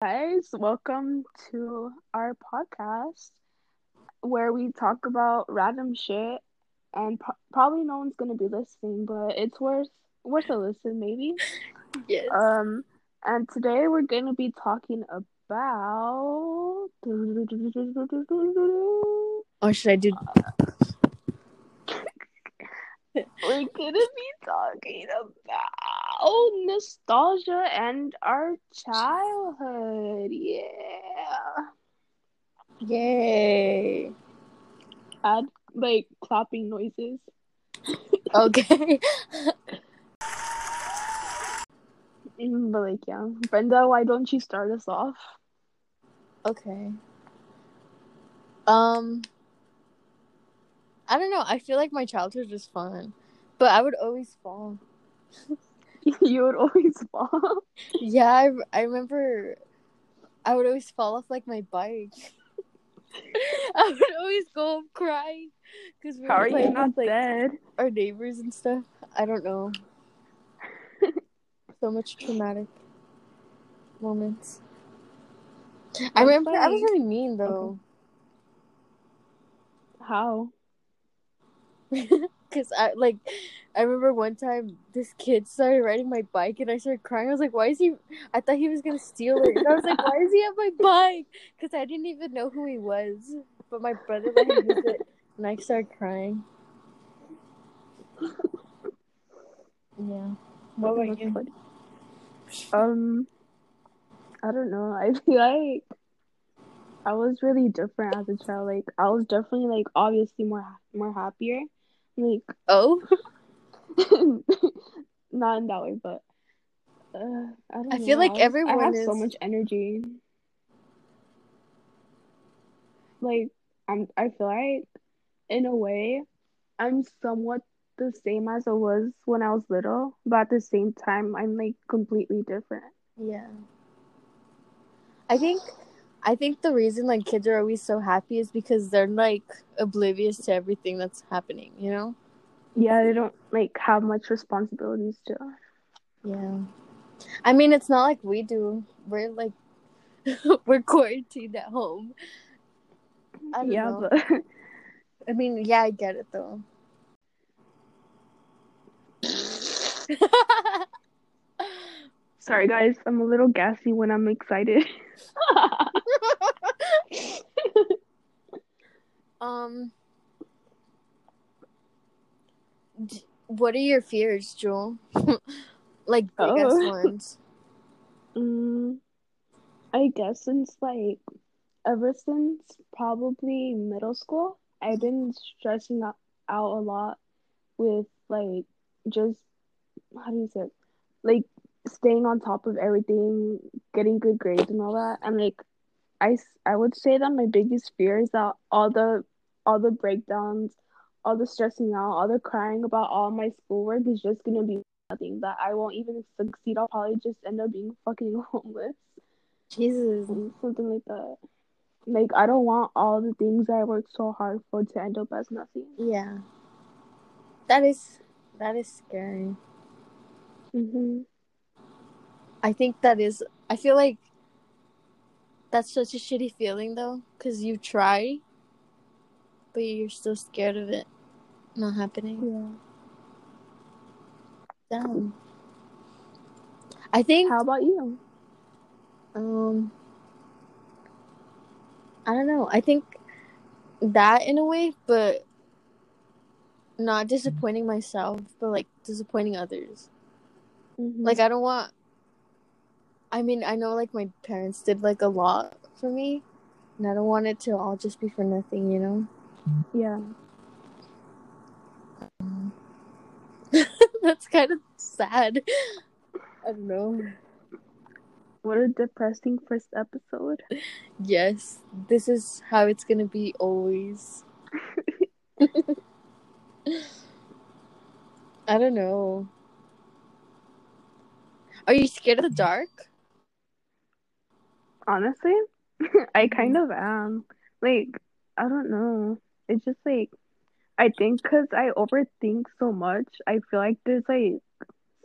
guys. Welcome to our podcast where we talk about random shit, and pro- probably no one's gonna be listening, but it's worth worth a listen, maybe. Yes. Um, and today we're gonna be talking about. or should I do? We're gonna be talking about nostalgia and our childhood. Yeah. Yay. Add like clapping noises. Okay. Mm, But like, yeah, Brenda, why don't you start us off? okay. Um. I don't know. I feel like my childhood was fun, but I would always fall. you would always fall. Yeah, I, I remember. I would always fall off like my bike. I would always go crying because we How were playing not with like dead? our neighbors and stuff. I don't know. so much traumatic moments. I remember I was really mean though, How? Because I like I remember one time this kid started riding my bike and I started crying. I was like, "Why is he?" I thought he was gonna steal it. And I was like, "Why is he on my bike?" Because I didn't even know who he was, but my brother let him use it, and I started crying. Yeah. What about you? funny. Um, I don't know. I feel like I was really different as a child. Like, I was definitely like obviously more more happier. Like, Oh, not in that way, but uh, I don't. I feel like was- I everyone have so much energy. Like, I'm. I feel like, in a way, I'm somewhat the same as I was when I was little, but at the same time, I'm like completely different. yeah. I think I think the reason like kids are always so happy is because they're like oblivious to everything that's happening, you know? Yeah, they don't like have much responsibilities to. Yeah. I mean, it's not like we do. We're like we're quarantined at home. I don't Yeah, know. but I mean, yeah, I get it though. sorry guys, I'm a little gassy when I'm excited. um d- what are your fears, Jewel? like biggest Oh. ones. Mm, I guess since like ever since probably middle school, I've been stressing out, out a lot with like just how do you say it? Like staying on top of everything, getting good grades and all that. And like I, I would say that my biggest fear is that all the all the breakdowns, all the stressing out, all the crying about all my schoolwork is just gonna be nothing. That I won't even succeed. I'll probably just end up being fucking homeless. Jesus. Something like that. Like I don't want all the things I worked so hard for to end up as nothing. Yeah. That is that is scary. hmm I think that is. I feel like that's such a shitty feeling though, because you try, but you're still scared of it not happening. Yeah. Damn. I think. How about you? Um. I don't know. I think that in a way, but not disappointing myself, but like disappointing others. Mhm. Like I don't want. I mean, I know like my parents did like a lot for me, and I don't want it to all just be for nothing, you know. yeah. That's kind of sad. I don't know. What a depressing first episode. Yes, this is how it's gonna be always. I don't know. Are you scared of the dark? Honestly, I kind mm-hmm. of am. Like, I don't know. It's just like, I think because I overthink so much, I feel like there's like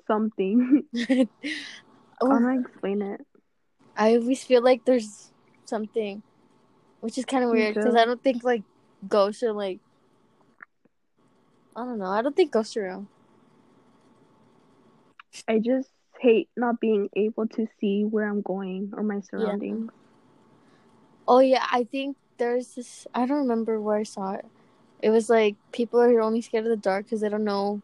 something. How do I explain it? I always feel like there's something, which is kind of weird because. I don't think like ghosts are like. I don't know. I don't think ghosts are real. I just hate not being able to see where I'm going or my surroundings. Oh yeah, I think there's this. I don't remember where I saw it. It was like people are only scared of the dark because they don't know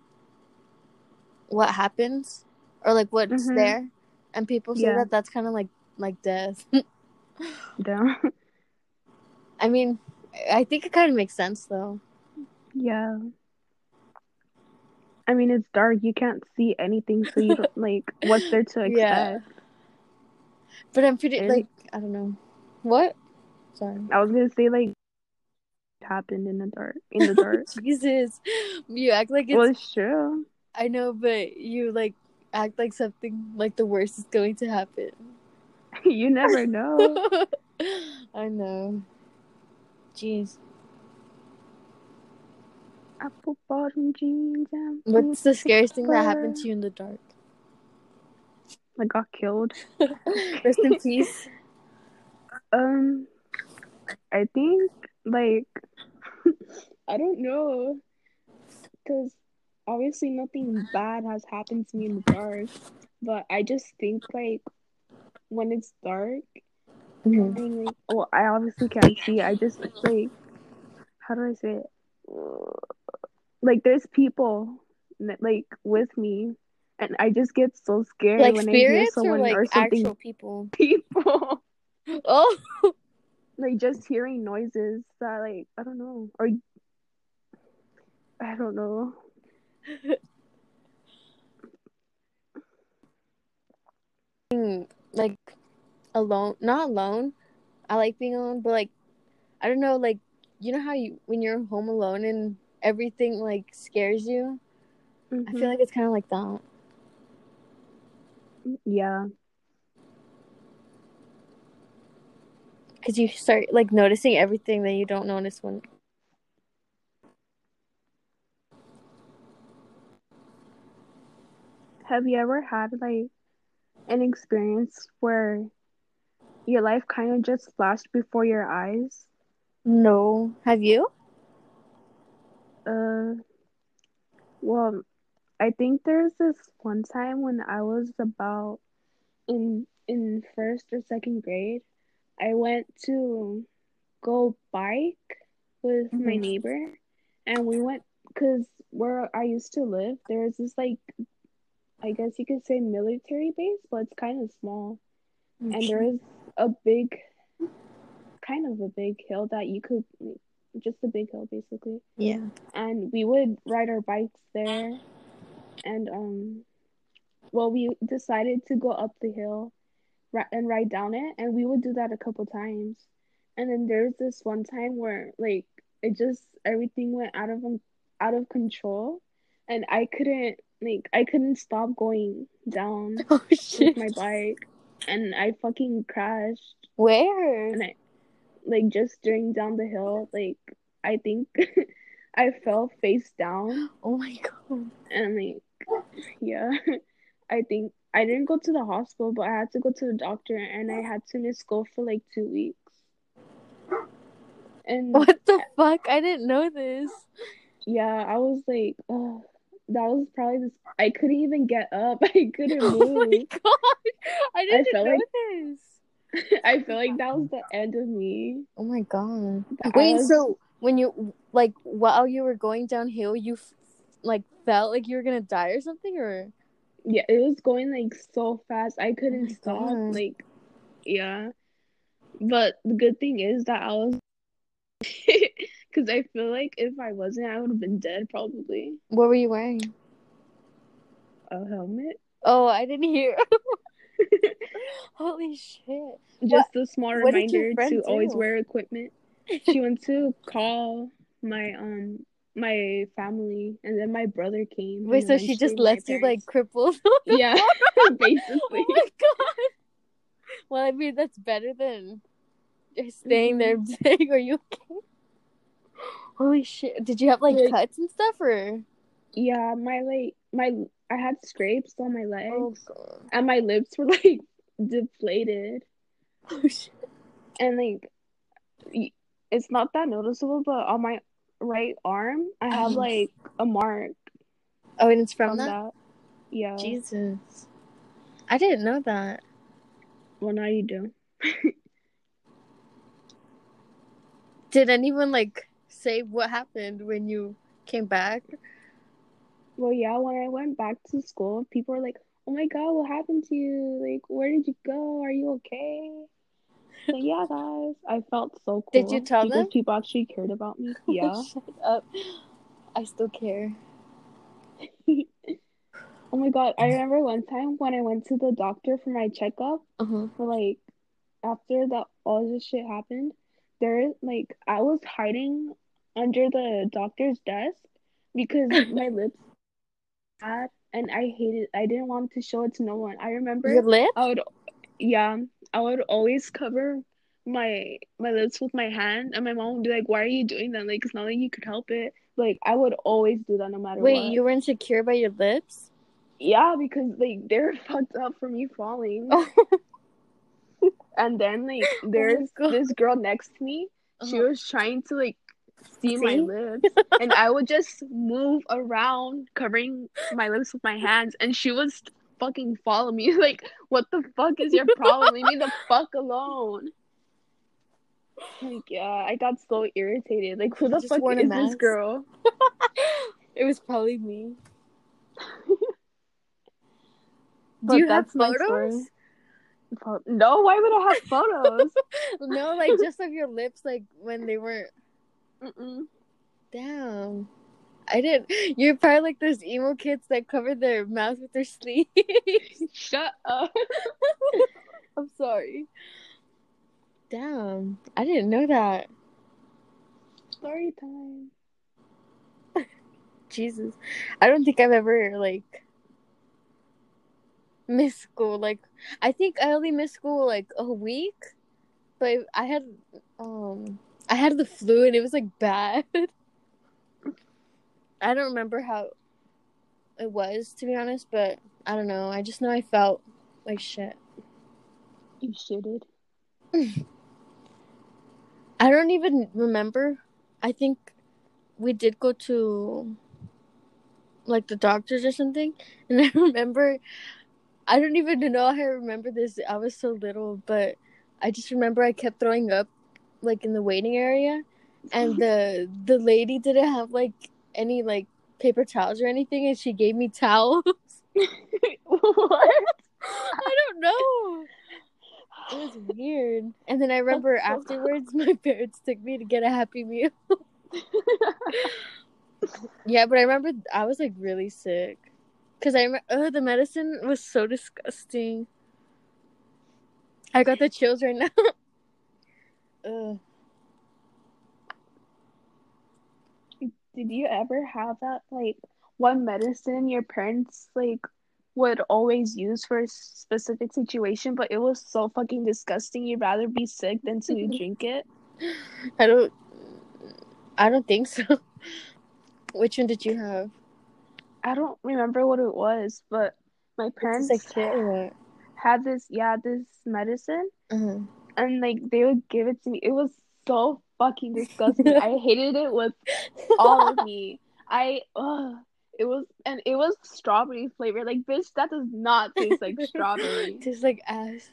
what happens or like what's Mhm. there, and people say Yeah. that that's kind of like like death. Down. I mean, I think it kind of makes sense though. yeah. I mean, it's dark. You can't see anything, so you don't like what's there to expect. Yeah. But I'm pretty And- like I don't know what. Sorry. I was gonna say like happened in the dark. In the dark. Jesus, you act like it's. well, it's true. I know, but you like act like something like the worst is going to happen. you never know. I know. Jeez. Apple bottom jeans and What's the scariest thing that happened to you in the dark? I got killed. Rest in peace. Um, I think like I don't know, because obviously nothing bad has happened to me in the dark, but I just think like when it's dark, I mean, like, well, I obviously can't see. I just like how do I say it? Like there's people like with me, and I just get so scared Like when I hear spirits or someone like or something. actual people? People. Oh, like just hearing noises that like I don't know or I don't know. like alone, not alone. I like being alone, but like I don't know, like you know how you when you're home alone and everything like scares you. I Mhm. feel like it's kind of like that. yeah, because you start like noticing everything that you don't notice when have you ever had like an experience where your life kind of just flashed before your eyes? no have you Uh, well, I think there's this one time when I was about in in first or second grade. I went to go bike with my Mhm. neighbor, and we went because where I used to live, there's this like, I guess you could say military base, but it's kind of small, and there is a big, kind of a big hill that you could, just a big hill basically. Yeah. And we would ride our bikes there. And um well we decided to go up the hill ri- and ride down it. And we would do that a couple times. And then there's this one time where like it just everything went out of out of control. And I couldn't like I couldn't stop going down oh with my bike. And I fucking crashed. Where? And I like just during down the hill like I think I fell face down. Oh my god. And like yeah i think i didn't go to the hospital but i had to go to the doctor and i had to miss school for like two weeks. And what the fuck? I didn't know this. Yeah i was like oh that was probably this i couldn't even get up. I couldn't oh my god. I didn't felt know like- this i feel like that was the end of me. Oh my god. I wait was- so when you like while you were going downhill you f- like felt like you were gonna die or something or? Yeah it was going like so fast. I couldn't oh my stop God. like yeah. But the good thing is that i was because i feel like if i wasn't i would have been dead probably. What were you wearing? A helmet? Oh i didn't hear holy shit just a small what did your reminder to always wear equipment she went to call my um my family and then my brother came wait so she just left you like crippled yeah basically. oh basically my god. Well, I mean that's better than just staying there Mm-hmm. saying, "Are you okay?" Holy shit! Did you have like Like- cuts and stuff, or? yeah my like my i had scrapes on my legs Oh and my lips were like deflated Oh, shit. and like it's not that noticeable, but on my right arm I have Uh-huh. like a mark Oh, and it's from, from that? that. Yeah. Jesus. I didn't know that. Well, now you do. Did anyone like say what happened when you came back? Well, yeah. When I went back to school, people were like, "Oh my God, what happened to you? Like, where did you go? Are you okay?" Like, yeah, guys. I felt so cool. Did you tell because them? people actually cared about me. Yeah. Shut up. I still care. Oh my God, I remember one time when I went to the doctor for my checkup. Uh huh. for like after that all this shit happened, there like I was hiding under the doctor's desk because my lips bad and I hated I didn't want to show it to no one. I remember Your lip? I would yeah, I would always cover my my lips with my hand and my mom would be like, Why are you doing that? Like it's not like you could help it. Like I would always do that no matter Wait, what. you were insecure by your lips? Yeah, because like they're fucked up for me falling. Oh. And then like there's God. this girl next to me. She Uh-huh. was trying to like see my lips, and I would just move around covering my lips with my hands, and she was fucking follow me. Like, what the fuck is your problem? Leave me the fuck alone. Like, yeah, I got so irritated. Like, who the fuck is this girl? It was probably me. Do you have photos? No, why would I have photos? no, like just of your lips, like when they weren't. Mm-mm. Damn. I didn't. You're probably like those emo kids that cover their mouth with their sleeves. Shut up. I'm sorry. Damn. I didn't know that. Story time. Jesus. I don't think I've ever, like, missed school. Like, I think I only missed school, like, a week. But I had, um, I had the flu and it was, like, bad. I don't remember how it was, to be honest, but I don't know. I just know I felt like shit. You shitted. I don't even remember. I think we did go to like the doctors or something, and I remember. I don't even know how I remember this. I was so little, but I just remember I kept throwing up, like in the waiting area, and the the lady didn't have like any like paper towels or anything, and she gave me towels. what? I don't know. It was weird. And then I remember so- afterwards, my parents took me to get a Happy Meal. Yeah, but I remember I was like really sick. Cause I remember oh, the medicine was so disgusting. I got the chills right now. Ugh. Did you ever have that like one medicine your parents like would always use for a specific situation, but it was so fucking disgusting you'd rather be sick than to drink it? I don't. I don't think so. Which one did you have? I don't remember what it was, but my parents like had this yeah, this medicine Uh-huh. And like they would give it to me. It was so fucking disgusting. I hated it with all of me. I ugh, it was and it was strawberry flavor. Like bitch, that does not taste like strawberry. Tastes like ass.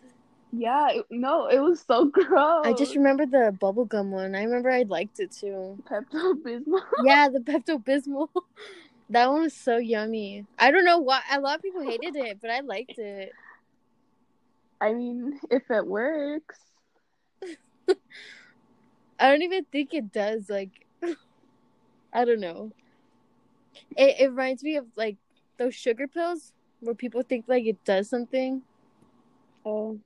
Yeah, it, no, it was so gross. I just remember the bubblegum one. I remember I liked it too. Pepto Bismol. Yeah, the Pepto Bismol. That one was so yummy. I don't know why a lot of people hated it, but I liked it. I mean, if it works. I don't even think it does. Like, I don't know. It it reminds me of like those sugar pills where people think like it does something. Oh,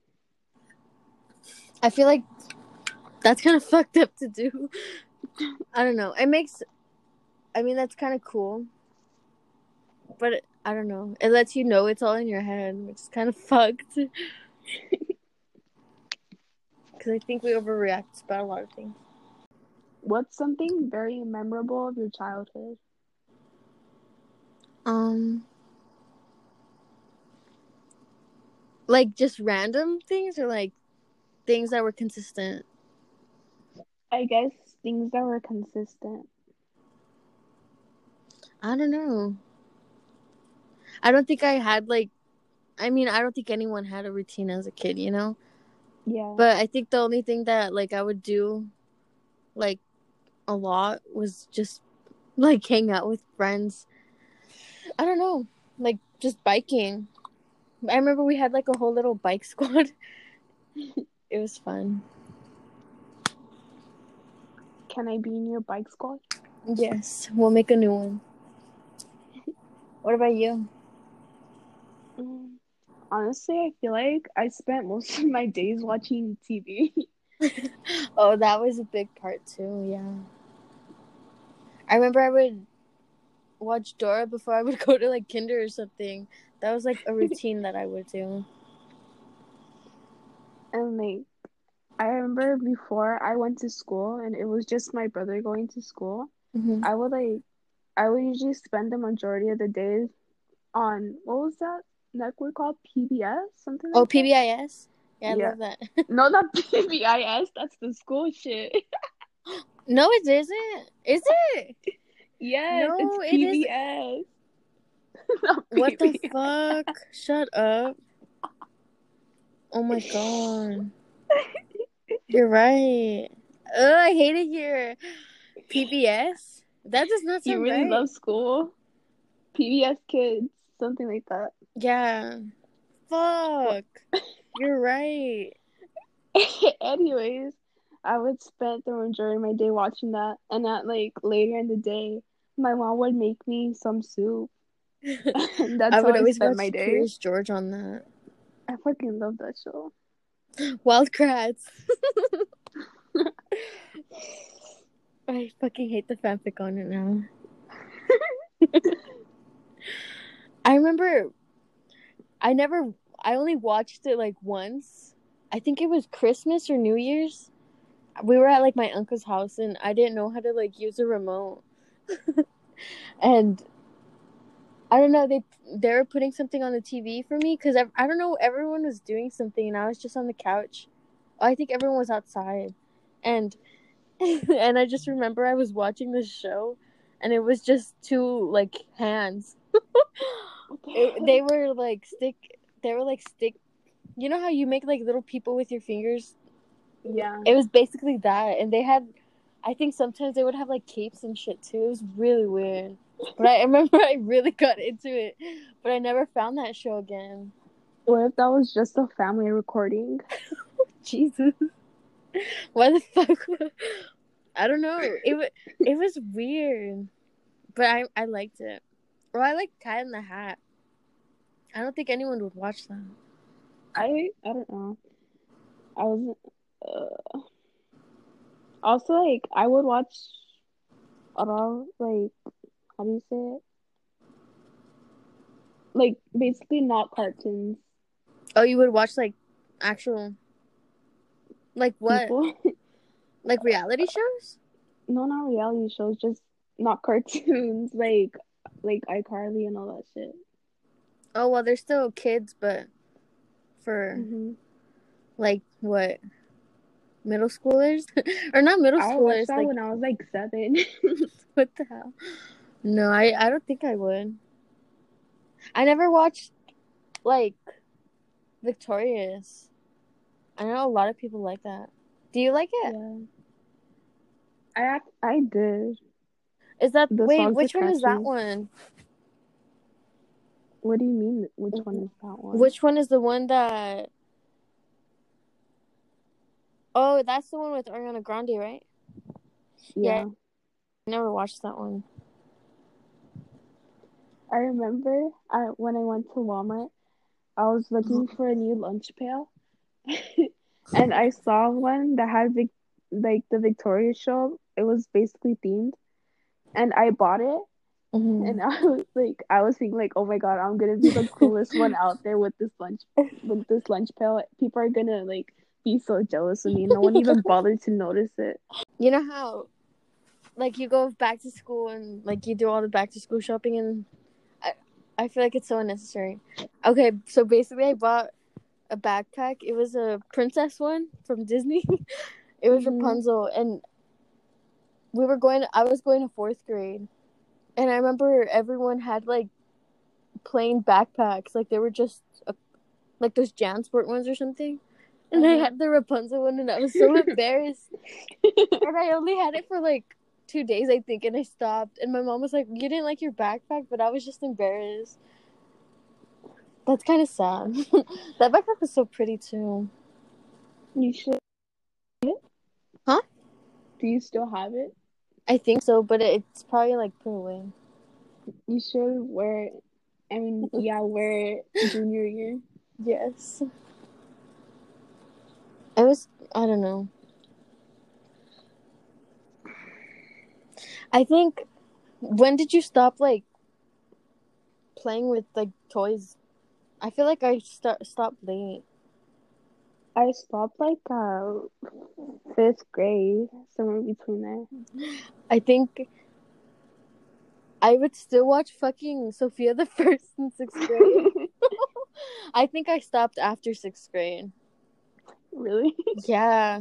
I feel like that's kind of fucked up to do. I don't know. It makes. I mean, that's kind of cool. But it, I don't know. It lets you know it's all in your head, which is kind of fucked. Because I think we overreact about a lot of things. what's something very memorable of your childhood? Um, like just random things or like things that were consistent? I guess things that were consistent. I don't know. I don't think I had like I mean, I don't think anyone had a routine as a kid, you know? Yeah. But I think the only thing that like I would do like a lot was just like hang out with friends. I don't know, like just biking. I remember we had like a whole little bike squad. it was fun. Can I be in your bike squad? Yes, we'll make a new one. What about you? Mm, honestly, I feel like I spent most of my days watching TV. oh, that was a big part too. Yeah. I remember I would watch Dora before I would go to like kinder or something. That was like a routine that I would do. And like, I remember before I went to school and it was just my brother going to school. Mm-hmm. I would like, I would usually spend the majority of the day on what was that network called? PBS, something. Oh, like that? PBIS. Yeah, I Yeah. love that. No, not PBIS. That's the school shit. no, it isn't. Is it? yes, No, it's it is- PBS. What the fuck? Shut up. Oh my god. You're right. Oh, I hate it here. PBS? That does not You really right. love school. PBS kids, something like that. Yeah. Fuck. You're right. Anyways, I would spend the majority of my day watching that, and at like later in the day, my mom would make me some soup. that's I would always watch my day. Curious George on that. I fucking love that show. Wild Kratts. I fucking hate the fanfic on it now. I remember I never I only watched it like once. I think it was Christmas or New Year's. We were at like my uncle's house and I didn't know how to like use a remote. and I don't know, they they were putting something on the TV for me cuz I, I don't know everyone was doing something and I was just on the couch. Oh, I think everyone was outside. And and I just remember I was watching this show and it was just two like hands it, they were like stick they were like stick you know how you make like little people with your fingers? Yeah. it was basically that and they had i think sometimes they would have like capes and shit too. It was really weird. But i remember i really got into it but i never found that show again. What if that was just a family recording? jesus. Why the fuck i don't know. It was it was weird but i i liked it. Or i like cat in the hat i don't think anyone would watch that I I don't know. I wasn't. Uh... Also, like I would watch a lot. Like how do you say it? Like basically not cartoons. Oh, you would watch like actual, like what, like reality shows? no, not reality shows. Just not cartoons. Like like iCarly and all that shit. Oh well, they're still kids, but for hmm like what, middle schoolers or not middle I schoolers? that Like when I was like seven. what the hell? No, I I don't think I would. I never watched like Victorious. I know a lot of people like that. Do you like it? yeah. I I did. Is that The wait? Which one is that one? What do you mean? Which one is that one? Which one is the one that? Oh, that's the one with Ariana Grande, right? Yeah. I never watched that one. I remember I when I went to Walmart, I was looking for a new lunch pail, and I saw one that had like the Victoria show. It was basically themed, and I bought it. Mm-hmm. And I was like, I was thinking like, oh my god, I'm gonna be the coolest one out there with this lunch with this lunch pail. People are gonna like be so jealous of me. No one even bothered to notice it. You know how, like, you go back to school and like you do all the back to school shopping, and I, I feel like it's so unnecessary. Okay, so basically, I bought a backpack. It was a princess one from Disney. it was Mhm. Rapunzel, and we were going. I was going to fourth grade, and I remember everyone had like plain backpacks, like they were just a, like those Jansport ones or something. And I Uh-huh. had the Rapunzel one, and I was so embarrassed. and I only had it for like two days, I think, and I stopped. And my mom was like, "You didn't like your backpack," but I was just embarrassed. That's kind of sad. that backpack was so pretty too. You should. Huh? Do you still have it? I think so, but it's probably like put away. You should wear it. I mean, yeah, wear it junior year. Yes. I was. I don't know. I think. When did you stop like playing with like toys? I feel like I start stopped late. I stopped like uh fifth grade, somewhere between there. I think I would still watch fucking Sofia the First in sixth grade. I think I stopped after sixth grade. really? Yeah.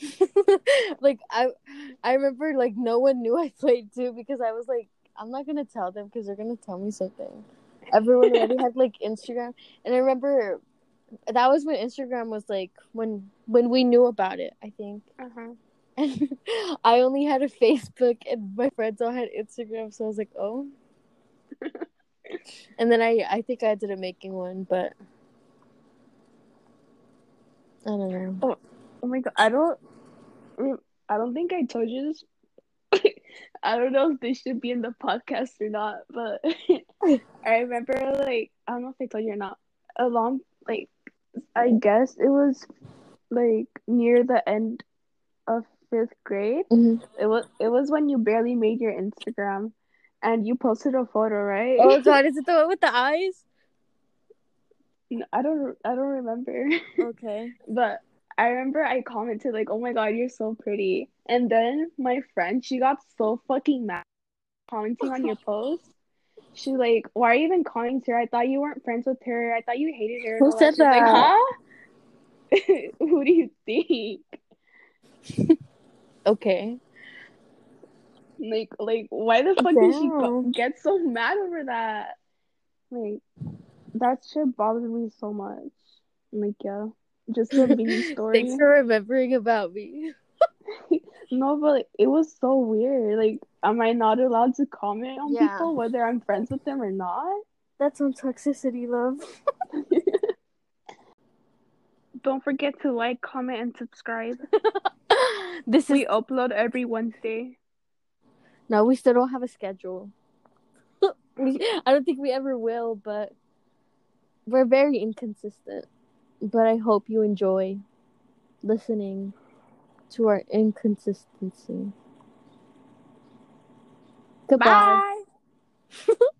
like I I remember like no one knew I played too because I was like I'm not gonna tell them because they're gonna tell me something. Everyone already had like Instagram, and I remember that was when Instagram was like when when we knew about it. I think. Uh-huh. And I only had a Facebook, and my friends all had Instagram, so I was like, oh. and then I I think I ended up making one, but I don't know. Oh my god, I don't I don't think I told you this. I don't know if this should be in the podcast or not, but I remember like I don't know if I told you or not. A long like I guess it was like near the end of fifth grade. Mhm. It was it was when you barely made your Instagram and you posted a photo, right? Oh God, is it the one with the eyes? No, I don't I don't remember. Okay. But I remember I commented like, "Oh my god, you're so pretty." And then my friend, she got so fucking mad commenting on your post. She like, "Why are you even calling her? I thought you weren't friends with her. I thought you hated her." Who said She's like, that? huh? Who do you think? Okay. Like, like, why the fuck did she go- get so mad over that? Like, that shit bothered me so much. Like, yeah, just a mini story. Thanks for remembering about me. No, but like, it was so weird. Like, am I not allowed to comment on Yeah. people whether I'm friends with them or not? That's on toxicity, love. Don't forget to like, comment, and subscribe. this is We upload every Wednesday. no, we still don't have a schedule. we, I don't think we ever will, but we're very inconsistent. But I hope you enjoy listening to our inconsistency. Goodbye. Bye.